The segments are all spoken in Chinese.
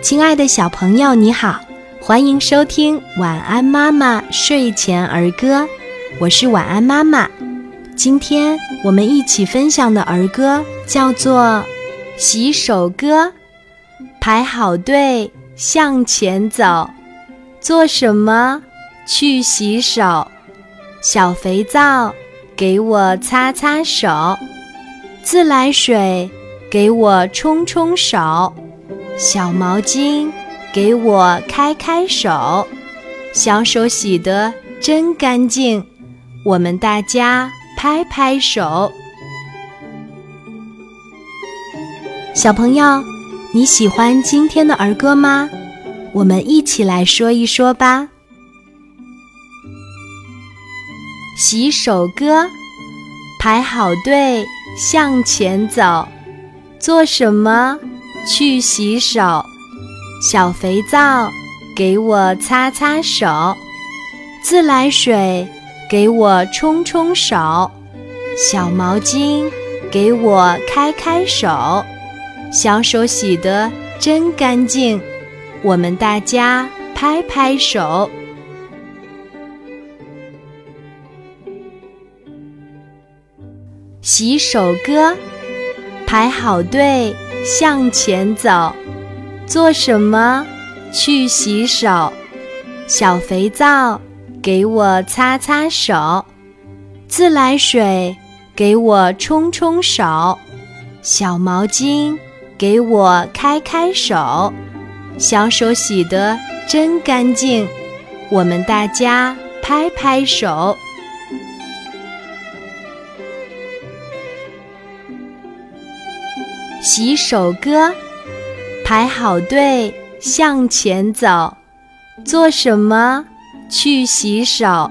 亲爱的小朋友，你好，欢迎收听《晚安妈妈睡前儿歌》，我是晚安妈妈。今天我们一起分享的儿歌叫做《洗手歌》，排好队向前走，做什么？去洗手。小肥皂，给我擦擦手；自来水，给我冲冲手；小毛巾，给我开开手。小手洗得真干净，我们大家拍拍手。小朋友，你喜欢今天的儿歌吗？我们一起来说一说吧。洗手歌，排好队向前走，做什么？去洗手。小肥皂，给我擦擦手；自来水，给我冲冲手；小毛巾，给我开开手。小手洗得真干净，我们大家拍拍手。洗手歌，排好队向前走，做什么？去洗手。小肥皂，给我擦擦手；自来水，给我冲冲手；小毛巾，给我开开手。小手洗得真干净，我们大家拍拍手。洗手歌，排好队向前走，做什么？去洗手。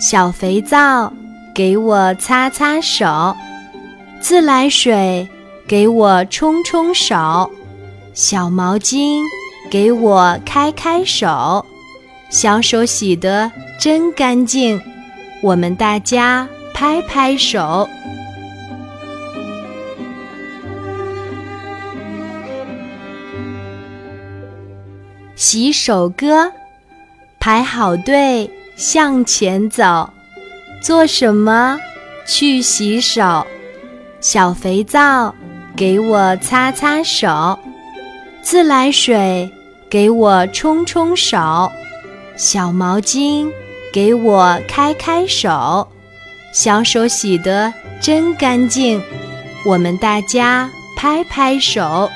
小肥皂，给我擦擦手；自来水，给我冲冲手；小毛巾，给我开开手。小手洗得真干净，我们大家拍拍手。洗手歌，排好队向前走，做什么？去洗手。小肥皂，给我擦擦手；自来水，给我冲冲手；小毛巾，给我开开手。小手洗得真干净，我们大家拍拍手。